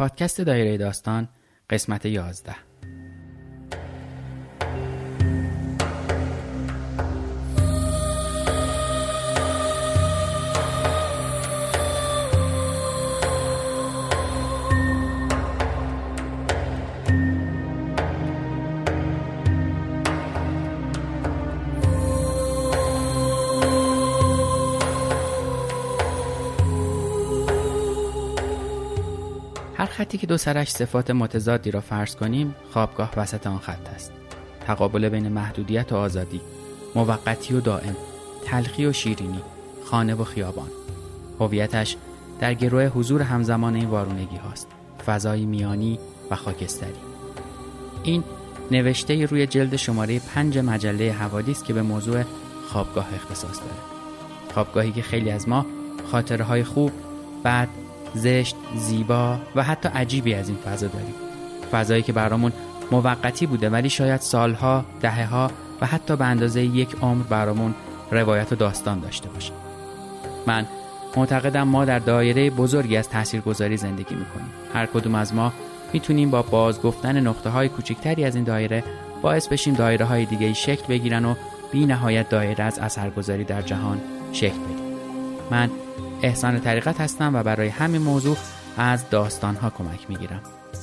پادکست دایره داستان قسمت 11 خطی که دو سرش صفات متضادی را فرض کنیم خوابگاه وسط آن خط است. تقابل بین محدودیت و آزادی موقتی و دائم تلخی و شیرینی خانه و خیابان. هویتش در گروه حضور همزمان این وارونگی هاست فضای میانی و خاکستری. این نوشته روی جلد شماره پنج مجله حوالی است که به موضوع خوابگاه اختصاص داره. خوابگاهی که خیلی از ما خاطره های خوب بد زشت زیبا و حتی عجیبی از این فضا داریم. فضایی که برامون موقتی بوده ولی شاید سالها دهه و حتی به اندازه یک عمر برامون روایت و داستان داشته باشه. من معتقدم ما در دایره بزرگی از تاثیرگذاری زندگی می‌کنیم. هر کدوم از ما می‌تونیم با بازگفتن نقطه های کوچکتری از این دایره باعث بشیم دایره های دیگه شکل بگیرن و بی نهایت دایره از اثرگذاری در جهان شکل بدیم من احسان طریقت هستم و برای همین موضوع از داستان ها کمک می‌گیرم.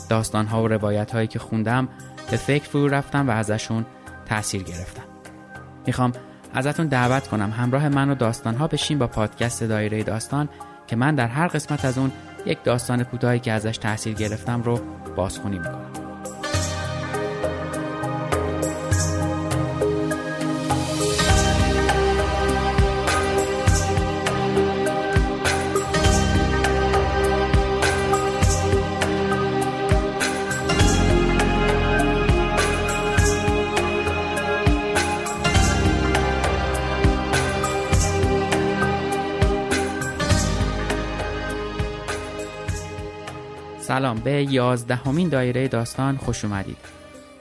داستان ها و روایت هایی که خوندم به فکر فرو رفتم و ازشون تاثیر گرفتم. می‌خوام ازتون دعوت کنم همراه من و داستان ها بشین با پادکست دایره داستان که من در هر قسمت از اون یک داستان کوتاهی که ازش تاثیر گرفتم رو بازخونی می‌کنم. به یازدهمین دایره داستان خوش اومدید.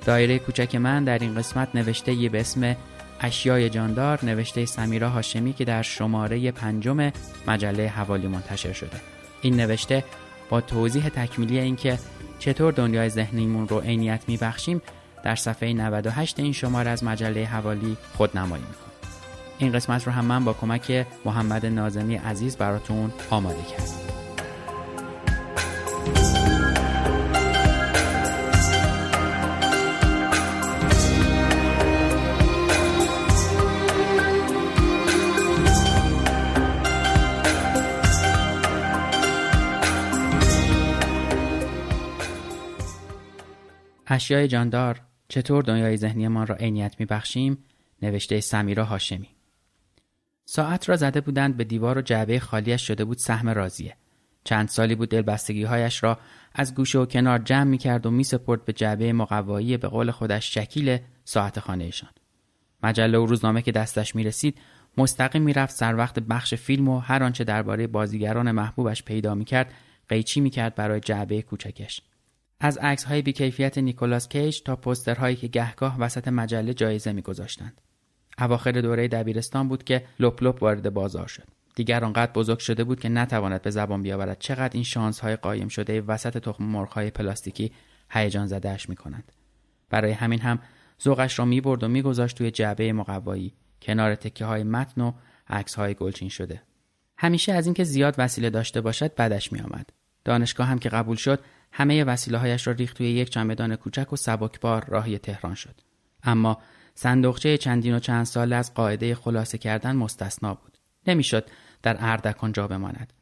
دایره کوچک من در این قسمت نوشته یه به اسم اشیای جاندار نوشته سمیرا هاشمی که در شماره پنجم مجله حوالی منتشر شده. این نوشته با توضیح تکمیلی اینکه چطور دنیای ذهنیمون رو عینیت میبخشیم در صفحه 98 این شماره از مجله حوالی خودنمایی می‌کنه این قسمت رو هم من با کمک محمد نازمی عزیز براتون آماده کردم. اشیای جاندار چطور دنیای ذهنیمان را عینیت میبخشیم نوشته سمیرا هاشمی ساعت را زده بودند به دیوار و جعبه خالیش شده بود سهم رازیه چند سالی بود دلبستگی هایش را از گوشه و کنار جمع می کرد و می سپرد به جعبه مقوایی به قول خودش شکیل ساعت خانهشان. مجله و روزنامه که دستش می رسید مستقیم می رفت سر وقت بخش فیلم و هر آنچه درباره بازیگران محبوبش پیدا می کرد قیچی می کرد برای جعبه کوچکش. از عکس های بیکیفیت نیکولاس کیج تا پوسترهایی که گهگاه وسط مجله جایزه میگذاشتند. اواخر دوره دبیرستان بود که لپ لپ وارد بازار شد. دیگر آنقدر بزرگ شده بود که نتواند به زبان بیاورد چقدر این شانس های قایم شده وسط تخم مرغ های پلاستیکی هیجان زدهش می کنند. برای همین هم ذوقش را می برد و میگذاشت توی جعبه مقوایی کنار تکه های متن و عکس های گلچین شده. همیشه از اینکه زیاد وسیله داشته باشد بدش می آمد. دانشگاه هم که قبول شد همه وسیله هایش را ریخت توی یک چمدان کوچک و سبکبار راهی تهران شد. اما صندوقچه چندین و چند سال از قاعده خلاصه کردن مستثنا بود. نمی‌شد در اردکان جا بماند.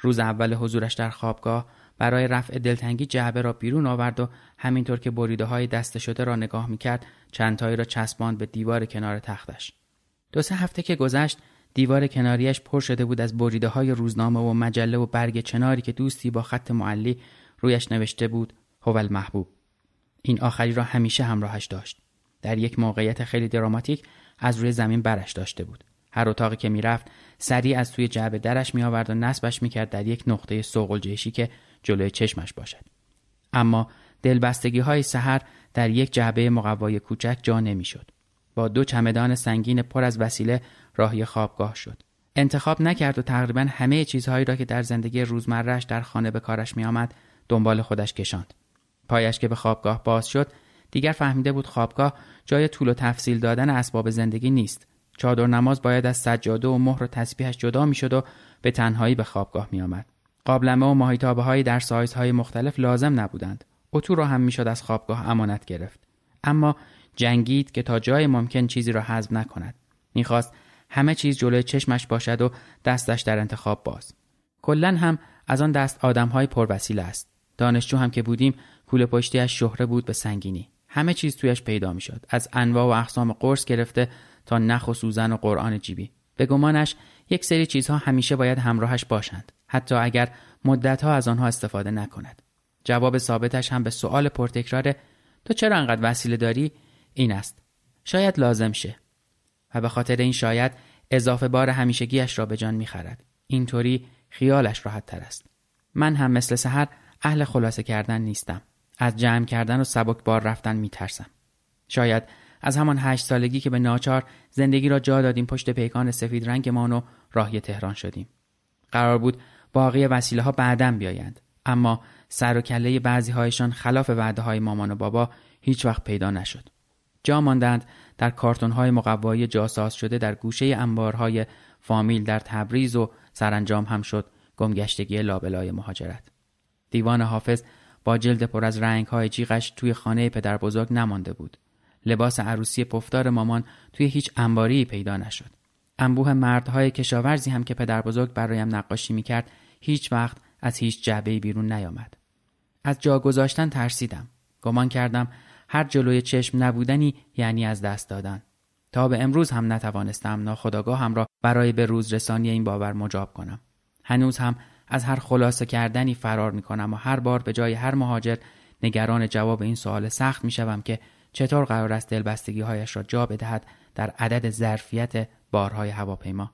روز اول حضورش در خوابگاه برای رفع دلتنگی جعبه را بیرون آورد و همینطور که بریده های دست شده را نگاه می‌کرد چندتایی را چسباند به دیوار کنار تختش. دو سه هفته که گذشت دیوار کناریش پر شده بود از بریده های روزنامه و مجله و برگ چناری که دوستی با خط معلی رویش نوشته بود هوال محبوب این آخری را همیشه همراهش داشت. در یک موقعیت خیلی دراماتیک از روی زمین برش داشته بود. هر اتاقی که می‌رفت سریع از توی جعبه درش می آورد و نصبش می‌کرد در یک نقطه سوقل جیشی که جلوی چشمش باشد. اما دلبستگی های سحر در یک جعبه مقوای کوچک جا نمی‌شد. با دو چمدان سنگین پر از وسیله راهی خوابگاه شد. انتخاب نکرد و تقریبا همه چیزهایی را که در زندگی روزمرهش در خانه به کارش می آمد دنبال خودش کشاند پایش که به خوابگاه باز شد دیگر فهمیده بود خوابگاه جای طول و تفصیل دادن اسباب زندگی نیست چادر نماز باید از سجاده و مهر و تسبیحش جدا می‌شد و به تنهایی به خوابگاه می آمد. قابلمه و ماهیتابه هایی در سایزهای مختلف لازم نبودند. اتو را هم می‌شد از خوابگاه امانت گرفت. اما جنگید که تا جای ممکن چیزی را حذف نکند. می‌خواست همه چیز جلوی چشمش باشد و دستش در انتخاب باز. کلا هم از آن دست آدمهای پروسیله است. دانشجو هم که بودیم کوله پشتیش شهره بود به سنگینی. همه چیز تویش پیدا می‌شد. از انواع و اقسام قرص گرفته تا نخ و سوزن و قرآن جیبی. به گمانش یک سری چیزها همیشه باید همراهش باشند. حتی اگر مدتها از آنها استفاده نکند. جواب ثابتش هم به سؤال پرتکرار تو چرا انقدر وسیله داری؟ این است. شاید لازم شه. و به خاطر این شاید اضافه بار همیشگیش را به جان می‌خرد. اینطوری خیالش راحت تر است. من هم مثل سحر اهل خلاصه کردن نیستم از جمع کردن و سبک بار رفتن میترسم شاید از همان هشت سالگی که به ناچار زندگی را جا دادیم پشت پیکان سفید رنگمان و راهی تهران شدیم. قرار بود باقی وسیله ها بعدم بیایند اما سر و کله بعضی هایشان خلاف وعده های مامان و بابا هیچ وقت پیدا نشد. جا ماندند در کارتون های مقوایی جاساز شده در گوشه انبارهای فامیل در تبریز و سرانجام هم شد گمگشتگی لابلای مهاجرت. دیوان حافظ با جلد پر از رنگ های جیغش توی خانه پدر بزرگ نمانده بود. لباس عروسی پفتار مامان توی هیچ انباری پیدا نشد. انبوه مردهای کشاورزی هم که پدر بزرگ برایم نقاشی می‌کرد هیچ وقت از هیچ جعبه بیرون نیامد. از جا گذاشتن ترسیدم. گمان کردم هر جلوی چشم نبودنی یعنی از دست دادن. تا به امروز هم نتوانستم ناخداگاه را برای به روز رسانی این باور مجاب کنم. هنوز هم از هر خلاصه کردنی فرار می کنم و هر بار به جای هر مهاجر نگران جواب این سوال سخت می شوم که چطور قرار است دلبستگی هایش را جا بدهد در عدد ظرفیت بارهای هواپیما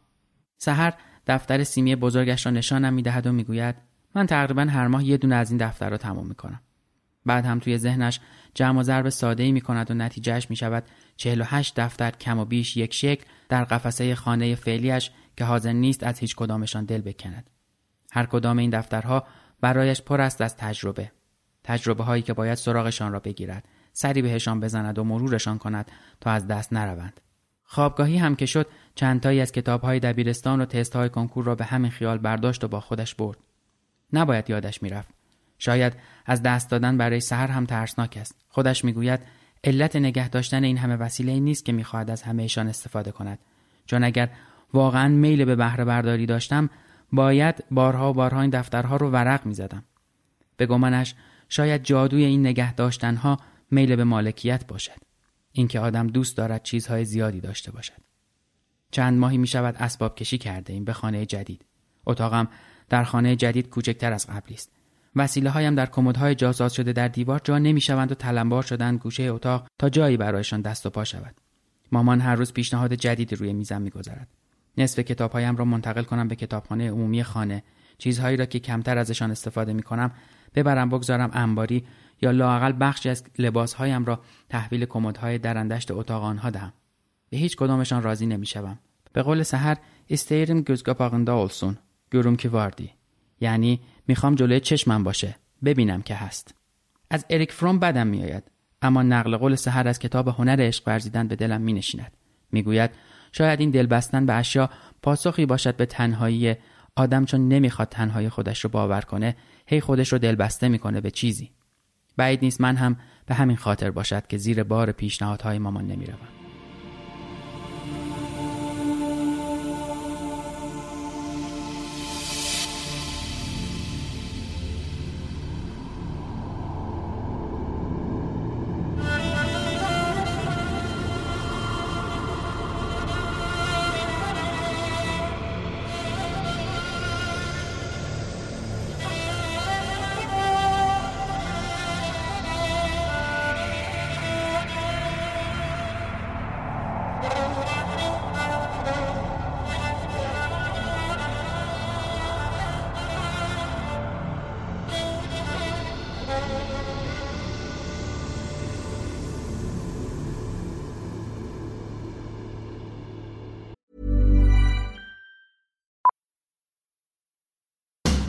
سحر دفتر سیمی بزرگش را نشانم می‌دهد و می‌گوید من تقریبا هر ماه یه دونه از این دفتر را تمام می‌کنم بعد هم توی ذهنش جمع و ضرب ساده ای می کند و نتیجهش می شود 48 دفتر کم و بیش یک شکل در قفسه خانه فعلیش که حاضر نیست از هیچ کدامشان دل بکند. هر کدام این دفترها برایش پر است از تجربه. تجربه هایی که باید سراغشان را بگیرد. سری بهشان بزند و مرورشان کند تا از دست نروند. خوابگاهی هم که شد چندتایی از کتابهای دبیرستان و تستهای کنکور را به همین خیال برداشت و با خودش برد. نباید یادش می‌رفت. شاید از دست دادن برای سهر هم ترسناک است. خودش می‌گوید علت نگه داشتن این همه وسیله نیست که می‌خواهد از همهشان استفاده کند. چون اگر واقعا میل به بهره برداری داشتم باید بارها و بارها این دفترها رو ورق می‌زدم. به گمانش شاید جادوی این نگه داشتنها میل به مالکیت باشد. اینکه آدم دوست دارد چیزهای زیادی داشته باشد. چند ماهی می شود اسباب کشی کرده ایم به خانه جدید. اتاقم در خانه جدید کوچکتر از قبلی است. وسیله هایم در کمدهای جاساز شده در دیوار جا نمی شوند و تلمبار شدن گوشه اتاق تا جایی برایشان دست و پا شود. مامان هر روز پیشنهاد جدیدی روی میزم می‌گذارد. نصف کتابهایم را منتقل کنم به کتابخانه عمومی خانه. چیزهایی را که کمتر ازشان استفاده می کنم ببرم بگذارم انباری یا لاقل بخشی از لباسهایم را تحویل کمدهای درندشت اتاق آنها دهم. به هیچ کدامشان راضی نمی‌شوم. به قول سحر استیرم گزگاپاغندا اولسون گروم کی واردی یعنی می‌خوام جلوی چشمم باشه ببینم که هست. از اریک فروم بدم میآید اما نقل قول سحر از کتاب هنر عشق ورزیدن به دلم مینشیند. می‌گوید شاید این دل بستن به اشیا پاسخی باشد به تنهایی آدم چون نمی‌خواد تنهایی خودش رو باور کنه هی خودش رو دلبسته می‌کنه به چیزی. بعید نیست من هم به همین خاطر باشد که زیر بار پیشنهادهای مامان نمی‌روم.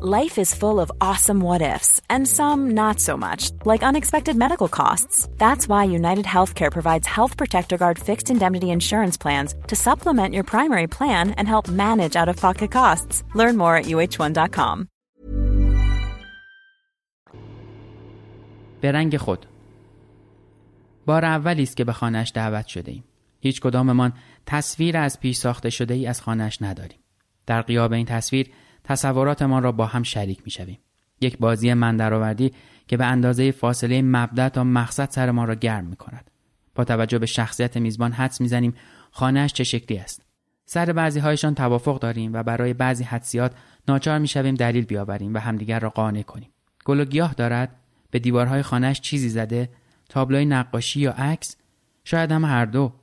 Life is full of awesome what ifs, and some not so much, like unexpected medical costs. That's why United Healthcare provides Health Protector Guard fixed indemnity insurance plans to supplement your primary plan and help manage out of pocket costs. Learn more at uh1.com. به رنگ خود بار اولی است که به خانهش دعوت شده ایم. هیچ کداممان تصویر از پیش ساخته شده ای از خانهش نداریم. در قیاب این تصویر تصوراتمان را با هم شریک می شویم. یک بازی من درآوردی که به اندازه فاصله مبدع تا مقصد سر ما را گرم می کند. با توجه به شخصیت میزبان حدس می‌زنیم خانهاش چه شکلی است. سر بعضی هایشان توافق داریم و برای بعضی حدسیات ناچار می شویم دلیل بیاوریم و همدیگر را قانع کنیم. گل و گیاه دارد به دیوارهای خانهش چیزی زده تابلوی نقاشی یا عکس شاید هم هر دو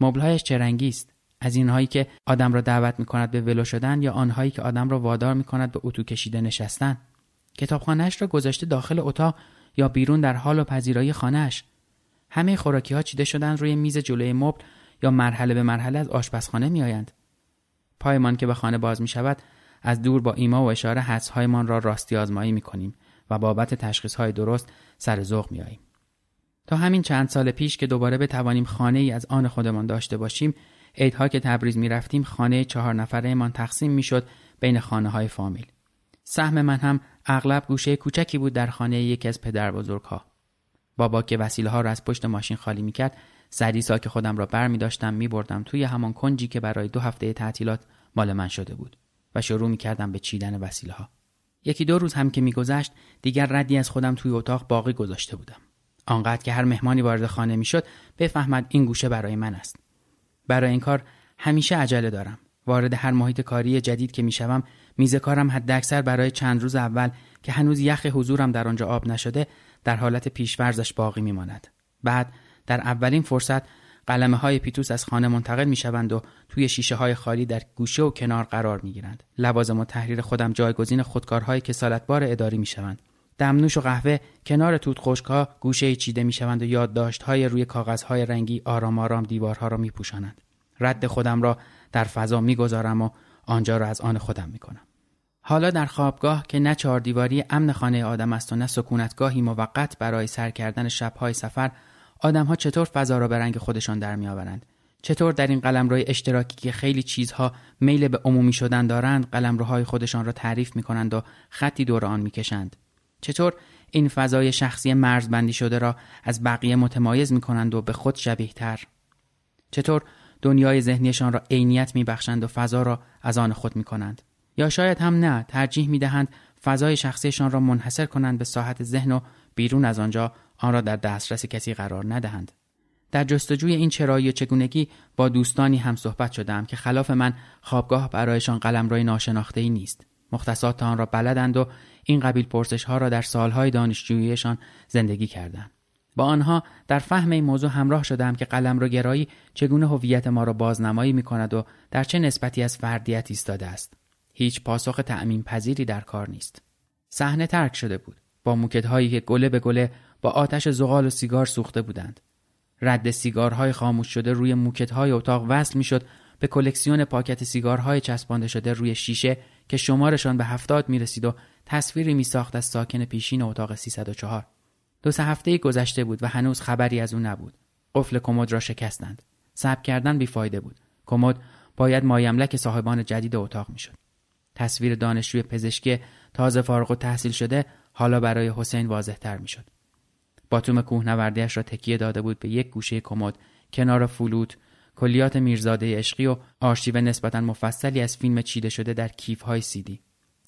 مبلهایش چه رنگی است از اینهایی که آدم را دعوت می کند به ولو شدن یا آنهایی که آدم را وادار می کند به اتو کشیده نشستن کتابخانهاش را گذاشته داخل اتاق یا بیرون در حال و پذیرایی خانهاش همه خوراکی ها چیده شدن روی میز جلوی مبل یا مرحله به مرحله از آشپزخانه می آیند. پایمان که به خانه باز می شود از دور با ایما و اشاره حدسهایمان را راستی آزمایی می کنیم و بابت تشخیص های درست سر ذوق می آییم. تا همین چند سال پیش که دوباره بتوانیم خانه ای از آن خودمان داشته باشیم عیدها که تبریز می رفتیم خانه چهار نفره من تقسیم می شد بین خانه های فامیل. سهم من هم اغلب گوشه کوچکی بود در خانه یکی از پدر بزرگ ها. بابا که وسیله ها را از پشت ماشین خالی می کرد سریسا که خودم را بر می داشتم می بردم توی همان کنجی که برای دو هفته تعطیلات مال من شده بود و شروع می کردم به چیدن وسیله ها. یکی دو روز هم که میگذشت دیگر ردی از خودم توی اتاق باقی گذاشته بودم آنقدر که هر مهمانی وارد خانه می‌شد بفهمد این گوشه برای من است برای این کار همیشه عجله دارم وارد هر محیط کاری جدید که می‌شوم میز کارم حداکثر برای چند روز اول که هنوز یخ حضورم در آنجا آب نشده در حالت پیشورزش باقی میماند بعد در اولین فرصت قلمه های پیتوس از خانه منتقل می شوند و توی شیشه های خالی در گوشه و کنار قرار می گیرند. لوازم و تحریر خودم جایگزین خودکارهای کسالتبار اداری می شوند. دمنوش و قهوه کنار توت خشکها گوشه چیده می شوند و یادداشت های روی کاغذهای رنگی آرام آرام دیوارها را می پوشانند. رد خودم را در فضا می گذارم و آنجا را از آن خودم می کنم. حالا در خوابگاه که نه چهار دیواری امن خانه آدم است و نه سکونتگاهی موقت برای سر کردن شبهای سفر آدمها چطور فضا را به رنگ خودشان در میآورند چطور در این قلمروی اشتراکی که خیلی چیزها میل به عمومی شدن دارند قلمروهای خودشان را تعریف می کنند و خطی دور آن می کشند چطور این فضای شخصی مرزبندی شده را از بقیه متمایز می کنند و به خود شبیه تر چطور دنیای ذهنیشان را عینیت می بخشند و فضا را از آن خود می کنند یا شاید هم نه ترجیح می دهند فضای شخصیشان را منحصر کنند به ساحت ذهن و بیرون از آنجا آن را در دسترس کسی قرار ندهند. در جستجوی این چرایی و چگونگی با دوستانی هم صحبت شدم که خلاف من خوابگاه برایشان قلمروی ناشناخته ای نیست. مختصات آن را بلدند و این قبیل پرسش ها را در سالهای دانشجوییشان زندگی کردند. با آنها در فهم این موضوع همراه شدم که قلمرو گرایی چگونه هویت ما را بازنمایی می کند و در چه نسبتی از فردیت ایستاده است. هیچ پاسخ تعمین پذیری در کار نیست. صحنه ترک شده بود. با موکت هایی که گله به گله با آتش زغال و سیگار سوخته بودند. رد سیگارهای خاموش شده روی موکتهای اتاق وصل می‌شد. به کلکسیون پاکت سیگارهای چسبانده شده روی شیشه که شمارشان به هفتاد می رسید و تصویری می ساخت از ساکن پیشین اتاق 304. دو سه هفته گذشته بود و هنوز خبری از او نبود. قفل کمد را شکستند. صبر کردن بیفایده بود. کمد باید مایملک صاحبان جدید اتاق می‌شد. تصویر دانشجوی پزشکی تازه فارغ و تحصیل شده حالا برای حسین واضح تر می‌شد. باتوم کوهنوردیش را تکیه داده بود به یک گوشه کمد کنار فلوت کلیات میرزاده عشقی و آرشیو نسبتا مفصلی از فیلم چیده شده در کیف های سیدی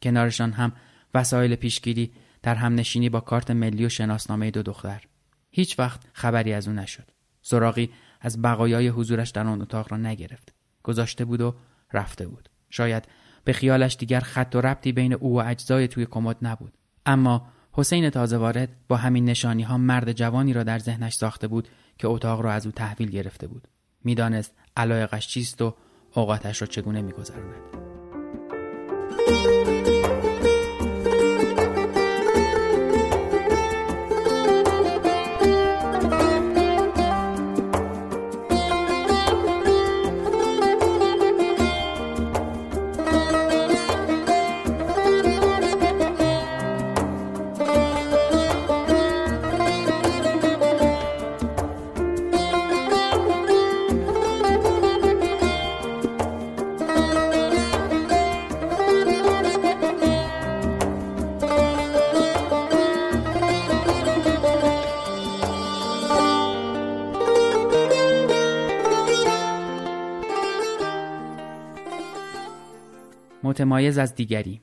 کنارشان هم وسایل پیشگیری در همنشینی با کارت ملی و شناسنامه دو دختر. هیچ وقت خبری از او نشد. سراغی از بقایای حضورش در آن اتاق را نگرفت. گذاشته بود و رفته بود. شاید به خیالش دیگر خط و ربطی بین او و اجزای توی کمد نبود. اما حسین تازه وارد با همین نشانی ها مرد جوانی را در ذهنش ساخته بود که اتاق را از او تحویل گرفته بود. می‌دانست علایقش چیست و اوقاتش را چگونه میگذراند. متمایز از دیگری.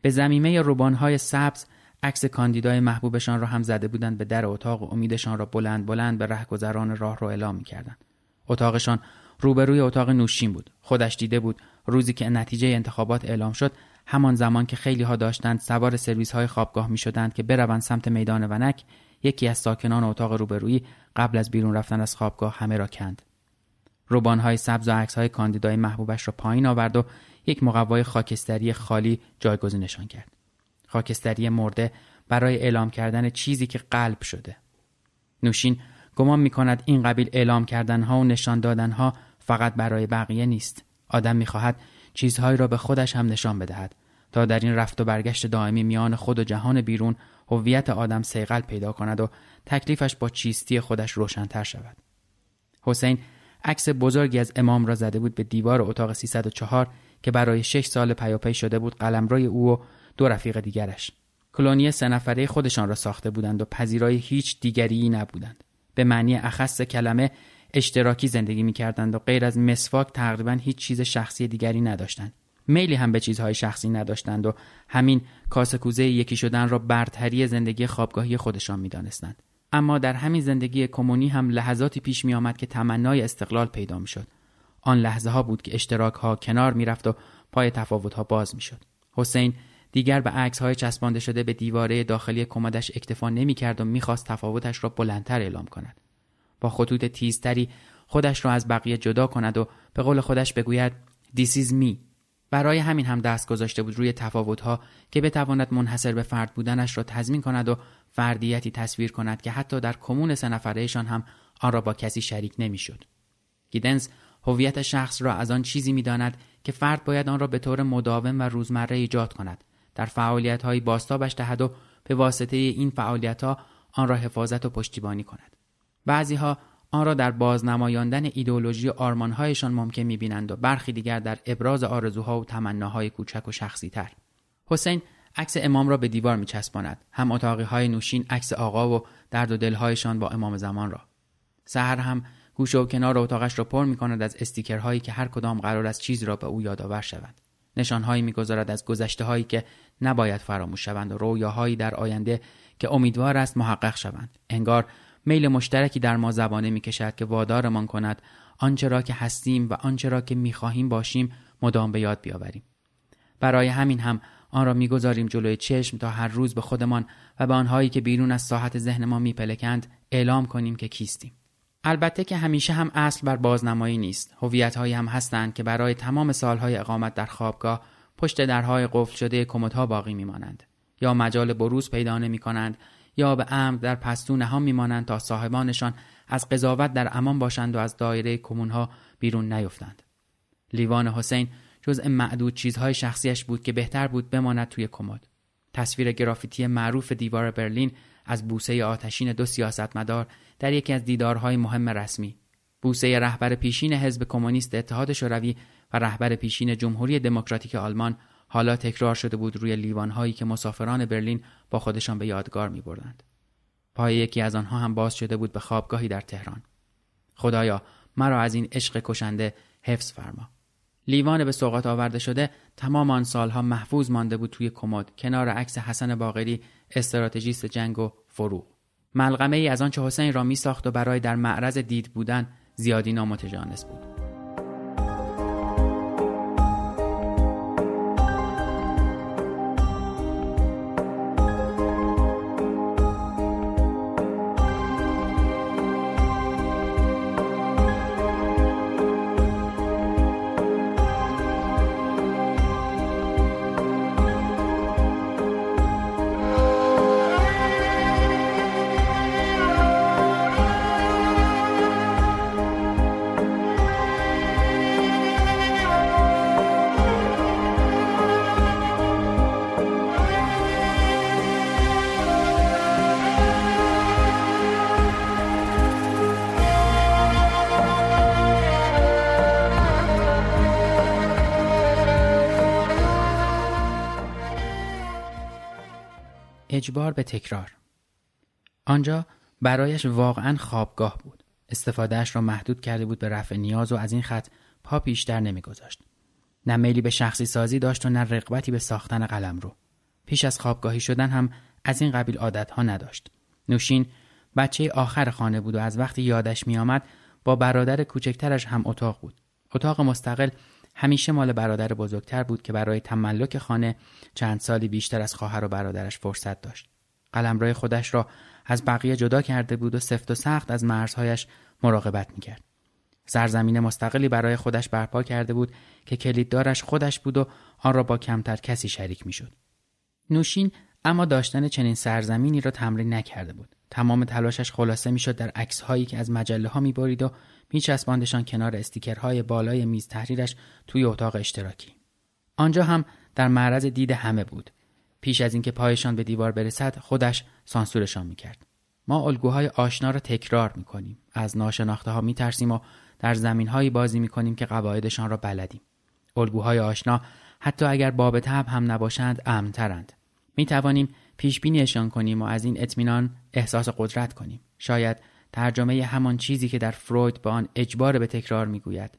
به زمیمه روبانهای سبز عکس کاندیدای محبوبشان را هم زده بودند به در اتاق و امیدشان را بلند بلند به رهگذران راه رو اعلام می‌کردند. اتاقشان روبروی اتاق نوشین بود. خودش دیده بود روزی که نتیجه انتخابات اعلام شد همان زمان که خیلی ها داشتند سوار سرویس های خوابگاه می شدند که بروند سمت میدان ونک یکی از ساکنان اتاق روبرویی قبل از بیرون رفتن از خوابگاه همه را کند. روبانهای سبز و عکسهای کاندیدای محبوبش را پایین آورد و یک مقوای خاکستری خالی جایگزینشان کرد. خاکستری مرده برای اعلام کردن چیزی که قلب شده. نوشین گمان می کند این قبیل اعلام کردنها و نشان دادنها فقط برای بقیه نیست. آدم می خواهد چیزهایی را به خودش هم نشان بدهد تا در این رفت و برگشت دائمی میان خود و جهان بیرون هویت آدم سیقل پیدا کند و تکلیفش با چیستی خودش روشنتر شود. حسین عکس بزرگی از امام را زده بود به دیوار اتاق 304 که برای شش سال پیاپی شده بود قلمروی او و دو رفیق دیگرش کلونی سه نفره خودشان را ساخته بودند و پذیرای هیچ دیگری نبودند به معنی اخص کلمه اشتراکی زندگی می کردند و غیر از مسواک تقریبا هیچ چیز شخصی دیگری نداشتند میلی هم به چیزهای شخصی نداشتند و همین کاسکوزه یکی شدن را برتری زندگی خوابگاهی خودشان می دانستند. اما در همین زندگی کمونی هم لحظاتی پیش می آمد که تمنای استقلال پیدا می شد. آن لحظه ها بود که اشتراک ها کنار می‌رفت و پای تفاوت ها باز می‌شد. حسین دیگر به عکس های چسبانده شده به دیواره داخلی کمدش اکتفا نمی‌کرد و می‌خواست تفاوتش را بلندتر اعلام کند. با خطوط تیزتری خودش را از بقیه جدا کند و به قول خودش بگوید This is me برای همین هم دست گذاشته بود روی ها که بتواند منحصر به فرد بودنش را تضمین کند و فردیتی تصویر کند که حتی در کمون سه نفرهشان هم آن را با کسی شریک نمی‌شد. گیدنز هویت شخص را از آن چیزی می‌داند که فرد باید آن را به طور مداوم و روزمره ایجاد کند. در فعالیت های باستابش دهد و به واسطه این فعالیت ها آن را حفاظت و پشتیبانی کند. بعضی ها آن را در بازنمایاندن ایدئولوژی آرمانهایشان ممکن می‌بینند و برخی دیگر در ابراز آرزوها و تمناهای کوچک و شخصی تر. حسین عکس امام را به دیوار میچسباند. هم اتاقی های نوشین عکس آقا و درد و دلهایشان با امام زمان را. سحر هم گوشه و کنار اتاقش را پر می کند از استیکرهایی که هر کدام قرار است چیز را به او یادآور شوند نشانهایی می‌گذارد از گذشته هایی که نباید فراموش شوند و رویاهایی در آینده که امیدوار است محقق شوند. انگار میل مشترکی در ما زبانه می‌کشد که وادارمان کند آنچه را که هستیم و آنچه را که می‌خواهیم باشیم مدام به یاد بیاوریم. برای همین هم آن را می‌گذاریم جلوی چشم تا هر روز به خودمان و به آنهایی که بیرون از ساحت ذهن ما میپلکند اعلام کنیم که کیستیم. البته که همیشه هم اصل بر بازنمایی نیست. هویت هایی هم هستند که برای تمام سالهای اقامت در خوابگاه پشت درهای قفل شده کمدها باقی میمانند. یا مجال بروز پیدا نمی کنند یا به عمد در پستو نهان میمانند تا صاحبانشان از قضاوت در امان باشند و از دایره کمونها بیرون نیفتند. لیوان حسین جزء معدود چیزهای شخصیش بود که بهتر بود بماند توی کمد. تصویر گرافیتی معروف دیوار برلین از بوسه آتشین دو سیاستمدار در یکی از دیدارهای مهم رسمی بوسه رهبر پیشین حزب کمونیست اتحاد شوروی و رهبر پیشین جمهوری دموکراتیک آلمان حالا تکرار شده بود روی لیوانهایی که مسافران برلین با خودشان به یادگار می بردند. پای یکی از آنها هم باز شده بود به خوابگاهی در تهران. خدایا مرا از این عشق کشنده حفظ فرما. لیوان به سوقات آورده شده تمام آن سالها محفوظ مانده بود توی کمد کنار عکس حسن باقری استراتژیست جنگ و فروغ. ملغمه ای از آنچه حسین را می ساخت و برای در معرض دید بودن زیادی نامتجانس بود. اجبار به تکرار. آنجا برایش واقعا خوابگاه بود. استفادهش را محدود کرده بود به رفع نیاز و از این خط پا بیشتر نمیگذاشت. نه میلی به شخصی سازی داشت و نه رقبتی به ساختن قلم رو. پیش از خوابگاهی شدن هم از این قبیل عادتها نداشت. نوشین بچه آخر خانه بود و از وقتی یادش میآمد با برادر کوچکترش هم اتاق بود. اتاق مستقل همیشه مال برادر بزرگتر بود که برای تملک خانه چند سالی بیشتر از خواهر و برادرش فرصت داشت. قلمرو خودش را از بقیه جدا کرده بود و سفت و سخت از مرزهایش مراقبت می‌کرد. سرزمین مستقلی برای خودش برپا کرده بود که کلیددارش خودش بود و آن را با کمتر کسی شریک می‌شد. نوشین اما داشتن چنین سرزمینی را تمرین نکرده بود. تمام تلاشش خلاصه می‌شد در عکس هایی که از مجله ها می‌برید و میچسباندشان کنار استیکرهای بالای میز تحریرش توی اتاق اشتراکی. آنجا هم در معرض دید همه بود. پیش از اینکه پایشان به دیوار برسد خودش سانسورشان می‌کرد. ما الگوهای آشنا را تکرار می‌کنیم. از ناشناخته ها میترسیم و در زمین هایی بازی می‌کنیم که قواعدشان را بلدیم. الگوهای آشنا حتی اگر باب تب هم نباشند امنترند. می توانیم پیش بینیشان کنیم و از این اطمینان احساس قدرت کنیم. شاید ترجمه همان چیزی که در فروید به آن اجبار به تکرار می‌گوید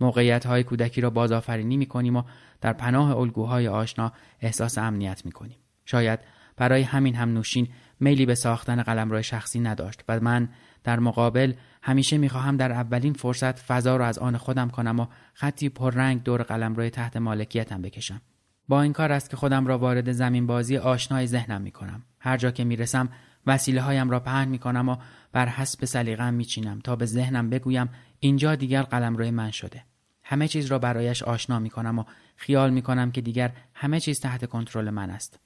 موقعیت های کودکی را بازآفرینی می کنیم و در پناه الگوهای آشنا احساس امنیت می کنیم. شاید برای همین هم نوشین میلی به ساختن قلمرو شخصی نداشت و من در مقابل همیشه می‌خواهم در اولین فرصت فضا را از آن خودم کنم و خطی پررنگ دور قلمروی تحت مالکیتم بکشم. با این کار است که خودم را وارد زمین بازی آشنای ذهنم می کنم. هر جا که می‌رسم وسیله هایم را پهن می کنم و بر حسب سلیقه‌ام میچینم تا به ذهنم بگویم اینجا دیگر قلمروی من شده. همه چیز را برایش آشنا می کنم و خیال می کنم که دیگر همه چیز تحت کنترل من است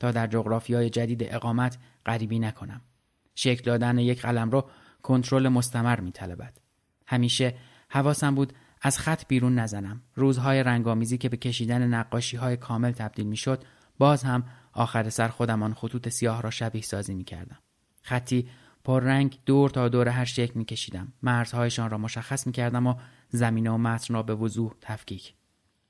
تا در های جدید اقامت غریبی نکنم. شکل دادن یک قلمرو کنترل مستمر می طلبد. همیشه حواسم بود از خط بیرون نزنم. روزهای رنگامیزی که به کشیدن نقاشی های کامل تبدیل می شد باز هم آخر سر خودم آن خطوط سیاه را شبیه سازی می کردم. خطی پررنگ دور تا دور هر شکل می کشیدم. مرزهایشان را مشخص می کردم و زمینه و متن را به وضوح تفکیک.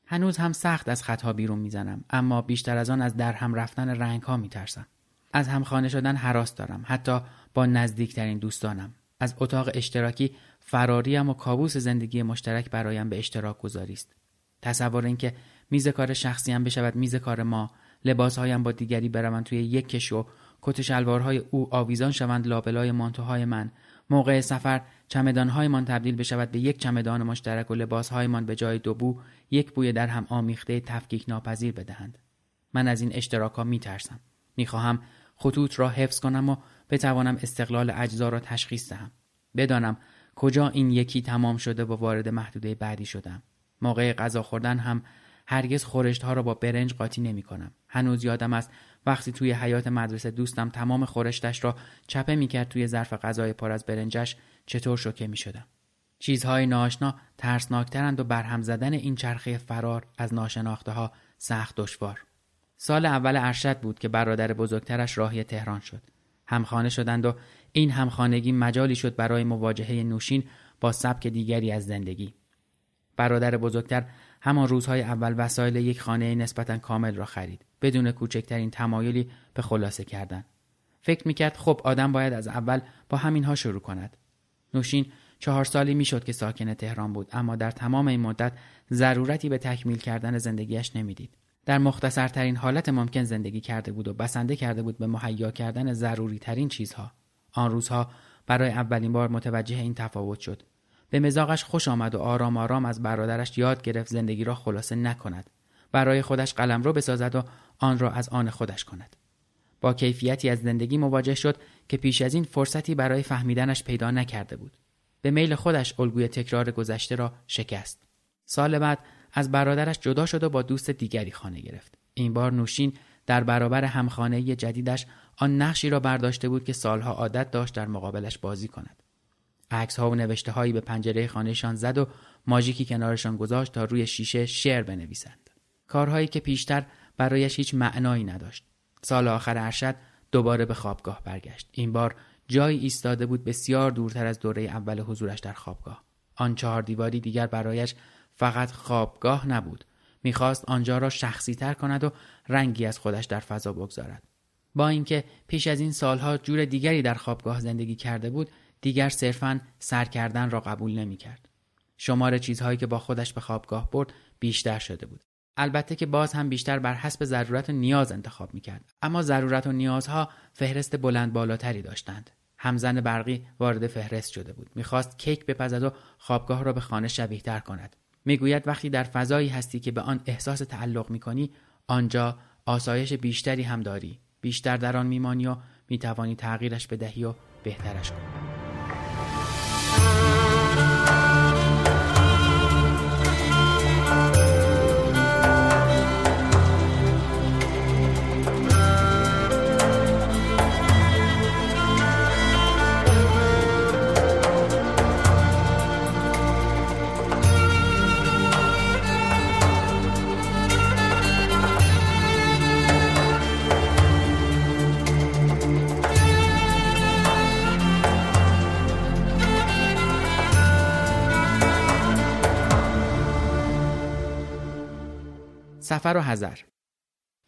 هنوز هم سخت از خطها بیرون می‌زنم اما بیشتر از آن از در هم رفتن رنگ ها می ترسم. از همخانه شدن حراس دارم حتی با نزدیکترین دوستانم از اتاق اشتراکی فراریم و کابوس زندگی مشترک برایم به اشتراک گذاری است تصور اینکه میز کار شخصیم بشود میز کار ما لباسهایم با دیگری بروند توی یک کشو کت شلوارهای او آویزان شوند لابلای مانتوهای من. موقع سفر چمدانهایمان تبدیل بشود به یک چمدان مشترک و لباسهایمان به جای دو بو یک بوی در هم آمیخته تفکیک ناپذیر بدهند. من از این اشتراک ها می ترسم می خواهم خطوط را حفظ کنم و بتوانم استقلال اجزا را تشخیص دهم. بدانم کجا این یکی تمام شده و وارد محدوده بعدی شدم. موقع غذا خوردن هم هرگز خورشت ها را با برنج قاطی نمی کنم. هنوز یادم است وقتی توی حیات مدرسه دوستم تمام خورشتش را چپه می کرد توی ظرف غذای پر از برنجش چطور شوکه می شدم. چیزهای ناشنا ترسناکترند و برهم زدن این چرخه فرار از ناشناخته ها سخت دشوار. سال اول ارشد بود که برادر بزرگترش راهی تهران شد. همخانه شدند و این همخانگی مجالی شد برای مواجهه نوشین با سبک دیگری از زندگی. برادر بزرگتر همان روزهای اول وسایل یک خانه نسبتا کامل را خرید بدون کوچکترین تمایلی به خلاصه کردن. فکر می‌کرد خب آدم باید از اول با همینها شروع کند. نوشین چهار سالی می‌شد که ساکن تهران بود اما در تمام این مدت ضرورتی به تکمیل کردن زندگیش نمی‌دید. در مختصرترین حالت ممکن زندگی کرده بود و بسنده کرده بود به مهیا کردن ضروری ترین چیزها. آن روزها برای اولین بار متوجه این تفاوت شد. به مزاقش خوش آمد و آرام آرام از برادرش یاد گرفت زندگی را خلاصه نکند. برای خودش قلم را بسازد و آن را از آن خودش کند. با کیفیتی از زندگی مواجه شد که پیش از این فرصتی برای فهمیدنش پیدا نکرده بود. به میل خودش الگوی تکرار گذشته را شکست. سال بعد از برادرش جدا شد و با دوست دیگری خانه گرفت. این بار نوشین در برابر همخانه جدیدش آن نقشی را برداشته بود که سالها عادت داشت در مقابلش بازی کند. عکس ها و نوشته هایی به پنجره خانهشان زد و ماژیکی کنارشان گذاشت تا روی شیشه شعر بنویسند. کارهایی که پیشتر برایش هیچ معنایی نداشت. سال آخر ارشد دوباره به خوابگاه برگشت. این بار جایی ایستاده بود بسیار دورتر از دوره اول حضورش در خوابگاه. آن چهار دیواری دیگر برایش فقط خوابگاه نبود. می‌خواست آنجا را شخصی تر کند و رنگی از خودش در فضا بگذارد. با اینکه پیش از این سالها جور دیگری در خوابگاه زندگی کرده بود دیگر صرفا سر کردن را قبول نمی کرد. شمار چیزهایی که با خودش به خوابگاه برد بیشتر شده بود. البته که باز هم بیشتر بر حسب ضرورت و نیاز انتخاب می کرد. اما ضرورت و نیازها فهرست بلند بالاتری داشتند. همزن برقی وارد فهرست شده بود. می‌خواست کیک بپزد و خوابگاه را به خانه شبیه تر کند. می‌گوید وقتی در فضایی هستی که به آن احساس تعلق می‌کنی آنجا آسایش بیشتری هم داری بیشتر در آن میمانی و می‌توانی تغییرش بدهی و بهترش کنی سفر و حذر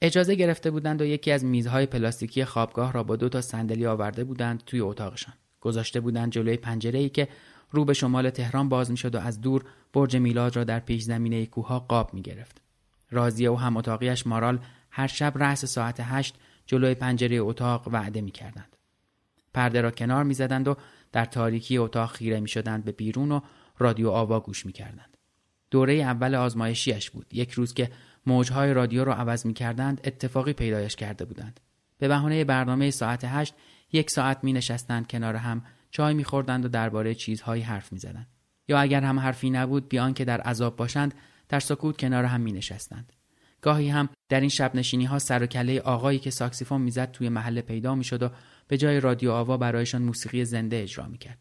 اجازه گرفته بودند و یکی از میزهای پلاستیکی خوابگاه را با دو تا صندلی آورده بودند توی اتاقشان گذاشته بودند جلوی پنجره ای که رو به شمال تهران باز می‌شد و از دور برج میلاد را در پیش زمینه کوها قاب می گرفت. رازیه و هم اتاقیش مارال هر شب رأس ساعت هشت جلوی پنجره اتاق وعده می کردند. پرده را کنار می زدند و در تاریکی اتاق خیره می شدند به بیرون و رادیو آوا گوش می کردند. دوره اول آزمایشیش بود. یک روز که موجهای رادیو را عوض می کردند اتفاقی پیدایش کرده بودند. به بهانه برنامه ساعت هشت یک ساعت می نشستند کنار هم چای می خوردند و درباره چیزهایی حرف می زدند. یا اگر هم حرفی نبود بیان که در عذاب باشند در سکوت کنار هم می نشستند. گاهی هم در این شب نشینی ها سر و کله آقایی که ساکسیفون می‌زد توی محل پیدا می‌شد و به جای رادیو آوا برایشان موسیقی زنده اجرا می‌کرد.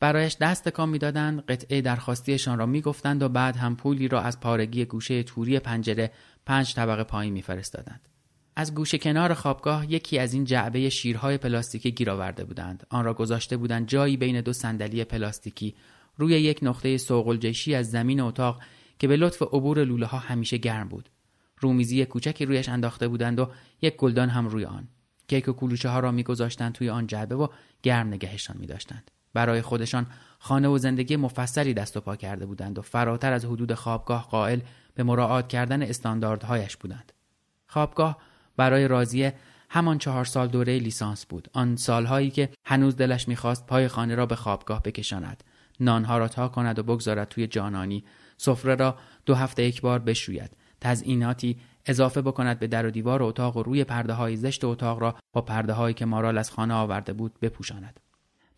برایش دست تکان می‌دادند قطعه درخواستیشان را می‌گفتند و بعد هم پولی را از پارگی گوشه توری پنجره پنج طبقه پایین میفرستادند. از گوشه کنار خوابگاه یکی از این جعبه شیرهای پلاستیکی گیر آورده بودند. آن را گذاشته بودند جایی بین دو صندلی پلاستیکی. روی یک نقطه سوقلجشی از زمین اتاق که به لطف عبور لوله ها همیشه گرم بود. رومیزی کوچکی رویش انداخته بودند و یک گلدان هم روی آن. کیک و کلوچه ها را میگذاشتند توی آن جعبه و گرم نگهشان میداشتند. برای خودشان خانه و زندگی مفصلی دست و پا کرده بودند و فراتر از حدود خوابگاه قائل به مراعات کردن استانداردهایش بودند. خوابگاه برای راضیه همان چهار سال دوره لیسانس بود. آن سالهایی که هنوز دلش می‌خواست پای خانه را به خوابگاه بکشاند. نانها را تا کند و بگذارد توی جانانی. سفره را دو هفته یک بار بشوید. تزئیناتی اضافه بکند به در و دیوار اتاق و روی پرده های زشت اتاق را با پرده هایی که مارال از خانه آورده بود بپوشاند.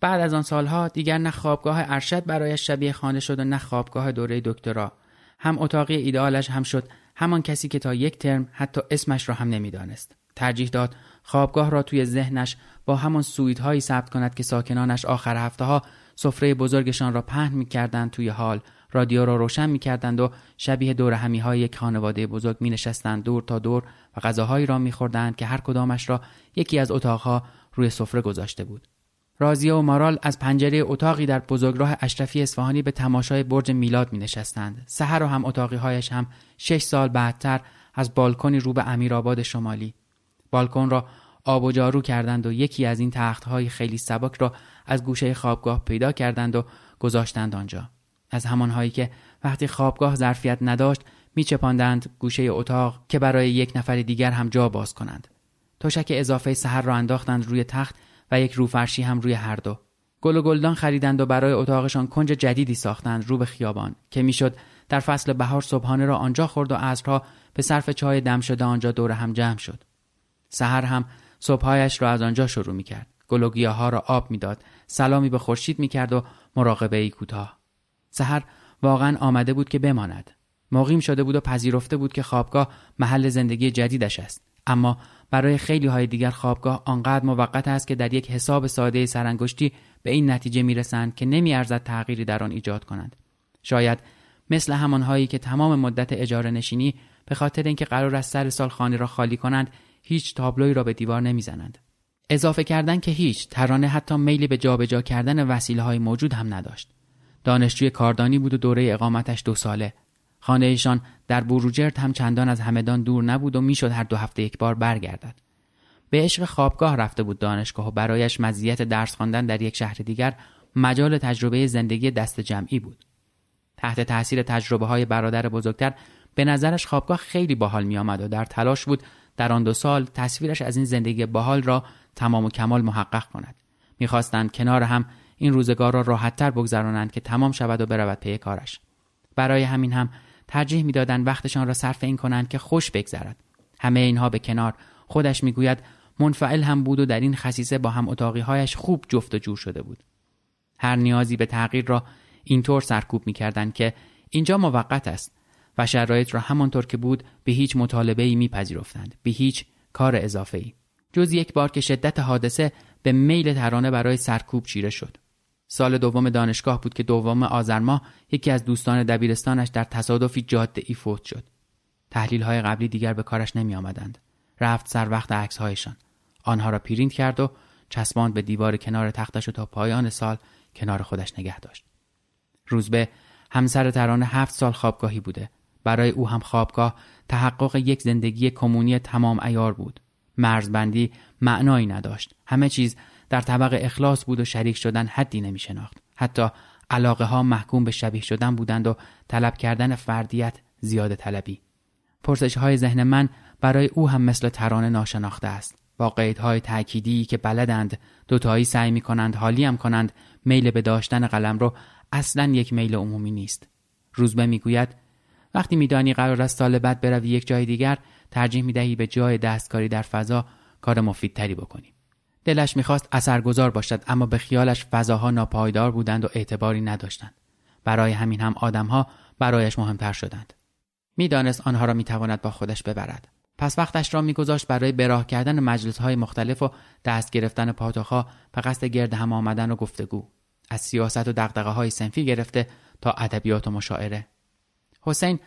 بعد از آن سالها دیگر نه خوابگاه ارشد برایش شبیه خانه شد و نه خوابگاه دوره دکترا. هم اتاقی ایدالش هم شد همان کسی که تا یک ترم حتی اسمش را هم نمی‌دانست. ترجیح داد خوابگاه را توی ذهنش با همان سویدهایی ثبت کند که ساکنانش آخر هفته ها سفره بزرگشان را پهن می‌کردند توی حال. رادیو را روشن می‌کردند و شبیه دور همی های یک خانواده بزرگ می نشستند دور تا دور و غذاهایی را میخوردند که هر کدامش را یکی از اتاقها روی سفره گذاشته بود. رازیه و مارال از پنجره اتاقی در بزرگراه اشرفی اصفهانی به تماشای برج میلاد می نشستند. سهر و هم اتاقی هایش هم شش سال بعدتر از بالکنی رو به امیرآباد شمالی. بالکن را آب و جارو کردند و یکی از این تخت های خیلی سبک را از گوشه خوابگاه پیدا کردند و گذاشتند آنجا. از همانهایی که وقتی خوابگاه ظرفیت نداشت میچپاندند گوشه اتاق که برای یک نفر دیگر هم جا باز کنند. تشک اضافه سهر را انداختند روی تخت و یک روفرشی هم روی هر دو. گل و گلدان خریدند و برای اتاقشان کنج جدیدی ساختند رو به خیابان که می‌شد در فصل بهار صبحانه را آنجا خورد و عصرها به صرف چای دم شده آنجا دور هم جمع شد. سحر هم صبحهایش را از آنجا شروع می کرد گل و ها را آب می‌داد. سلامی به خورشید می کرد و مراقبه ای کوتاه. سحر واقعا آمده بود که بماند. مقیم شده بود و پذیرفته بود که خوابگاه محل زندگی جدیدش است. اما برای خیلی های دیگر خوابگاه آنقدر موقت است که در یک حساب ساده سرانگشتی به این نتیجه می‌رسند که نمیارزد تغییری در آن ایجاد کنند. شاید مثل همانهایی که تمام مدت اجاره نشینی به خاطر اینکه قرار است سر سال خانه را خالی کنند هیچ تابلوی را به دیوار نمی‌زنند. اضافه کردن که هیچ ترانه حتی میلی به جابجا کردن وسیله های موجود هم نداشت. دانشجوی کاردانی بود و دوره اقامتش دو ساله. خانهشان در بروجرد هم چندان از همدان دور نبود و می‌شد هر دو هفته یک بار برگردد. به عشق خوابگاه رفته بود دانشگاه و برایش مزیت درس خواندن در یک شهر دیگر مجال تجربه زندگی دست جمعی بود. تحت تاثیر تجربه های برادر بزرگتر به نظرش خوابگاه خیلی باحال می آمد و در تلاش بود در آن دو سال تصویرش از این زندگی باحال را تمام و کمال محقق کند. می‌خواستند کنار هم این روزگار را راحتتر بگذرانند که تمام شود و برود پی کارش. برای همین هم ترجیح می‌دادند وقتشان را صرف این کنند که خوش بگذرد. همه اینها به کنار خودش می‌گوید منفعل هم بود و در این خصیصه با هم اتاقیهایش خوب جفت و جور شده بود. هر نیازی به تغییر را اینطور سرکوب می‌کردند که اینجا موقت است و شرایط را همانطور که بود به هیچ مطالبه ای میپذیرفتند به هیچ کار اضافه ای جز یک بار که شدت حادثه به میل ترانه برای سرکوب چیره شد. سال دوم دانشگاه بود که دوم آذر یکی از دوستان دبیرستانش در تصادفی جاده ای فوت شد. تحلیل های قبلی دیگر به کارش نمی آمدند. رفت سر وقت عکس هایشان آنها را پرینت کرد و چسباند به دیوار کنار تختش و تا پایان سال کنار خودش نگه داشت. روزبه همسر ترانه هفت سال خوابگاهی بوده. برای او هم خوابگاه تحقق یک زندگی کمونی تمام عیار بود. مرزبندی معنایی نداشت. همه چیز در طبق اخلاص بود و شریک شدن حدی نمی شناخت حتی علاقه ها محکوم به شبیه شدن بودند و طلب کردن فردیت زیاده طلبی. پرسش های ذهن من برای او هم مثل ترانه ناشناخته است. با قیدهای تأکیدی که بلدند دوتایی سعی می کنند حالی هم کنند میل به داشتن قلم رو اصلا یک میل عمومی نیست. روزبه می‌گوید وقتی میدانی قرار است سال بعد بروی یک جای دیگر ترجیح می‌دهی به جای دستکاری در فضا کار مفیدتری بکنی. دلش می‌خواست اثرگذار باشد اما به خیالش فضاها ناپایدار بودند و اعتباری نداشتند. برای همین هم آدمها برایش مهمتر شدند. می‌دانست آنها را می‌تواند با خودش ببرد. پس وقتش را میگذاشت برای براه کردن مجلس های مختلف و دست گرفتن پاتوخا به قصد گرد هم آمدن و گفتگو. از سیاست و دقدقه های سنفی گرفته تا ادبیات و مشاعره. حسین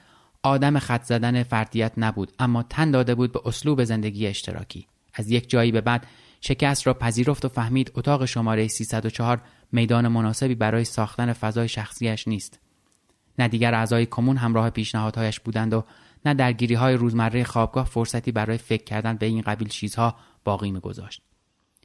آدم خط زدن فردیت نبود اما تن داده بود به اسلوب زندگی اشتراکی. از یک جایی به بعد شکست را پذیرفت و فهمید اتاق شماره 304 میدان مناسبی برای ساختن فضای شخصیش نیست. نه دیگر اعضای کمون همراه پیشنهادهایش بودند و نه درگیری های روزمره خوابگاه فرصتی برای فکر کردن به این قبیل چیزها باقی میگذاشت.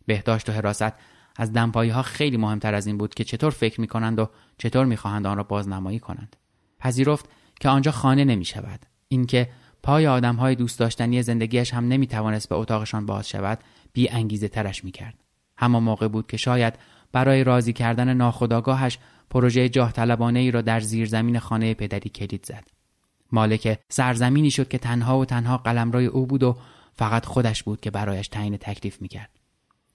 بهداشت و حراست از دمپایی ها خیلی مهمتر از این بود که چطور فکر می کنند و چطور می خواهند آن را بازنمایی کنند. پذیرفت که آنجا خانه نمی شود اینکه پای آدم های دوست داشتنی زندگیش هم نمی توانست به اتاقشان باز شود بی انگیزه ترش می کرد همان موقع بود که شاید برای راضی کردن ناخداگاهش پروژه جاه ای را در زیرزمین خانه پدری کلید زد. مالک سرزمینی شد که تنها و تنها قلمرای او بود و فقط خودش بود که برایش تعیین تکلیف می‌کرد.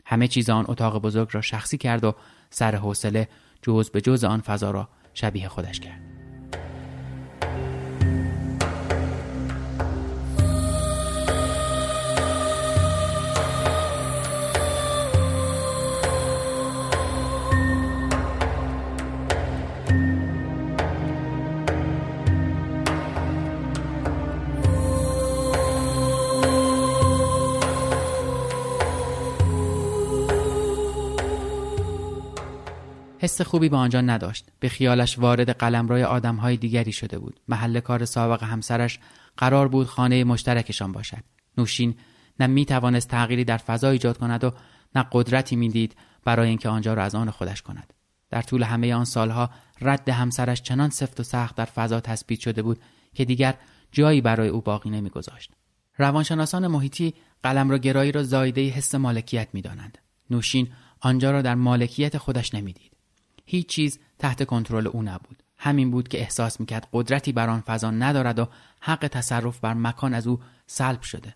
همه چیز آن اتاق بزرگ را شخصی کرد و سر حوصله جز به جز آن فضا را شبیه خودش کرد. حس خوبی به آنجا نداشت. به خیالش وارد قلمروی آدمهای دیگری شده بود. محل کار سابق همسرش قرار بود خانه مشترکشان باشد. نوشین نه می توانست تغییری در فضا ایجاد کند و نه قدرتی می‌دید برای اینکه آنجا را از آن خودش کند. در طول همه آن سالها رد همسرش چنان سفت و سخت در فضا تثبیت شده بود که دیگر جایی برای او باقی نمیگذاشت. روانشناسان محیطی قلم را گرایی را زایده حس مالکیت می‌دانند. نوشین آنجا را در مالکیت خودش نمی‌دید. هیچ چیز تحت کنترل او نبود. همین بود که احساس می‌کرد قدرتی بر آن فضا ندارد و حق تصرف بر مکان از او سلب شده.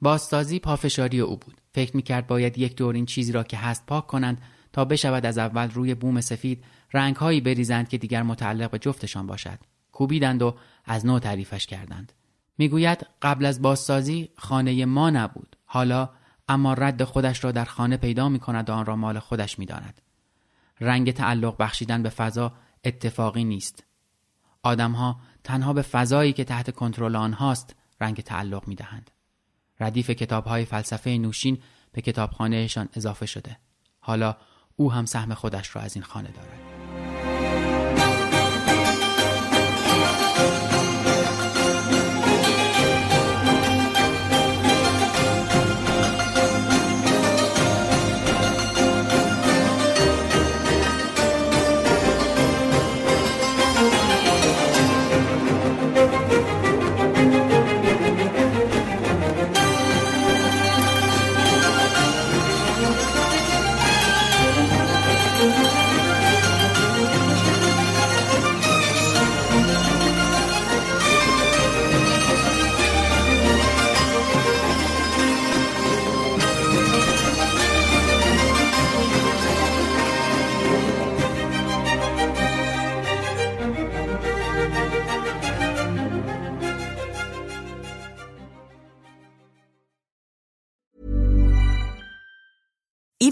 بازسازی پافشاری او بود. فکر می‌کرد باید یک دور این چیزی را که هست پاک کنند تا بشود از اول روی بوم سفید رنگهایی بریزند که دیگر متعلق به جفتشان باشد. کوبیدند و از نو تعریفش کردند. می‌گوید قبل از بازسازی خانه ما نبود. حالا اما رد خودش را در خانه پیدا می کند و آن را مال خودش می داند. رنگ تعلق بخشیدن به فضا اتفاقی نیست. آدمها تنها به فضایی که تحت کنترل آنهاست رنگ تعلق می دهند. ردیف کتاب های فلسفه نوشین به کتابخانهشان اضافه شده. حالا او هم سهم خودش را از این خانه دارد.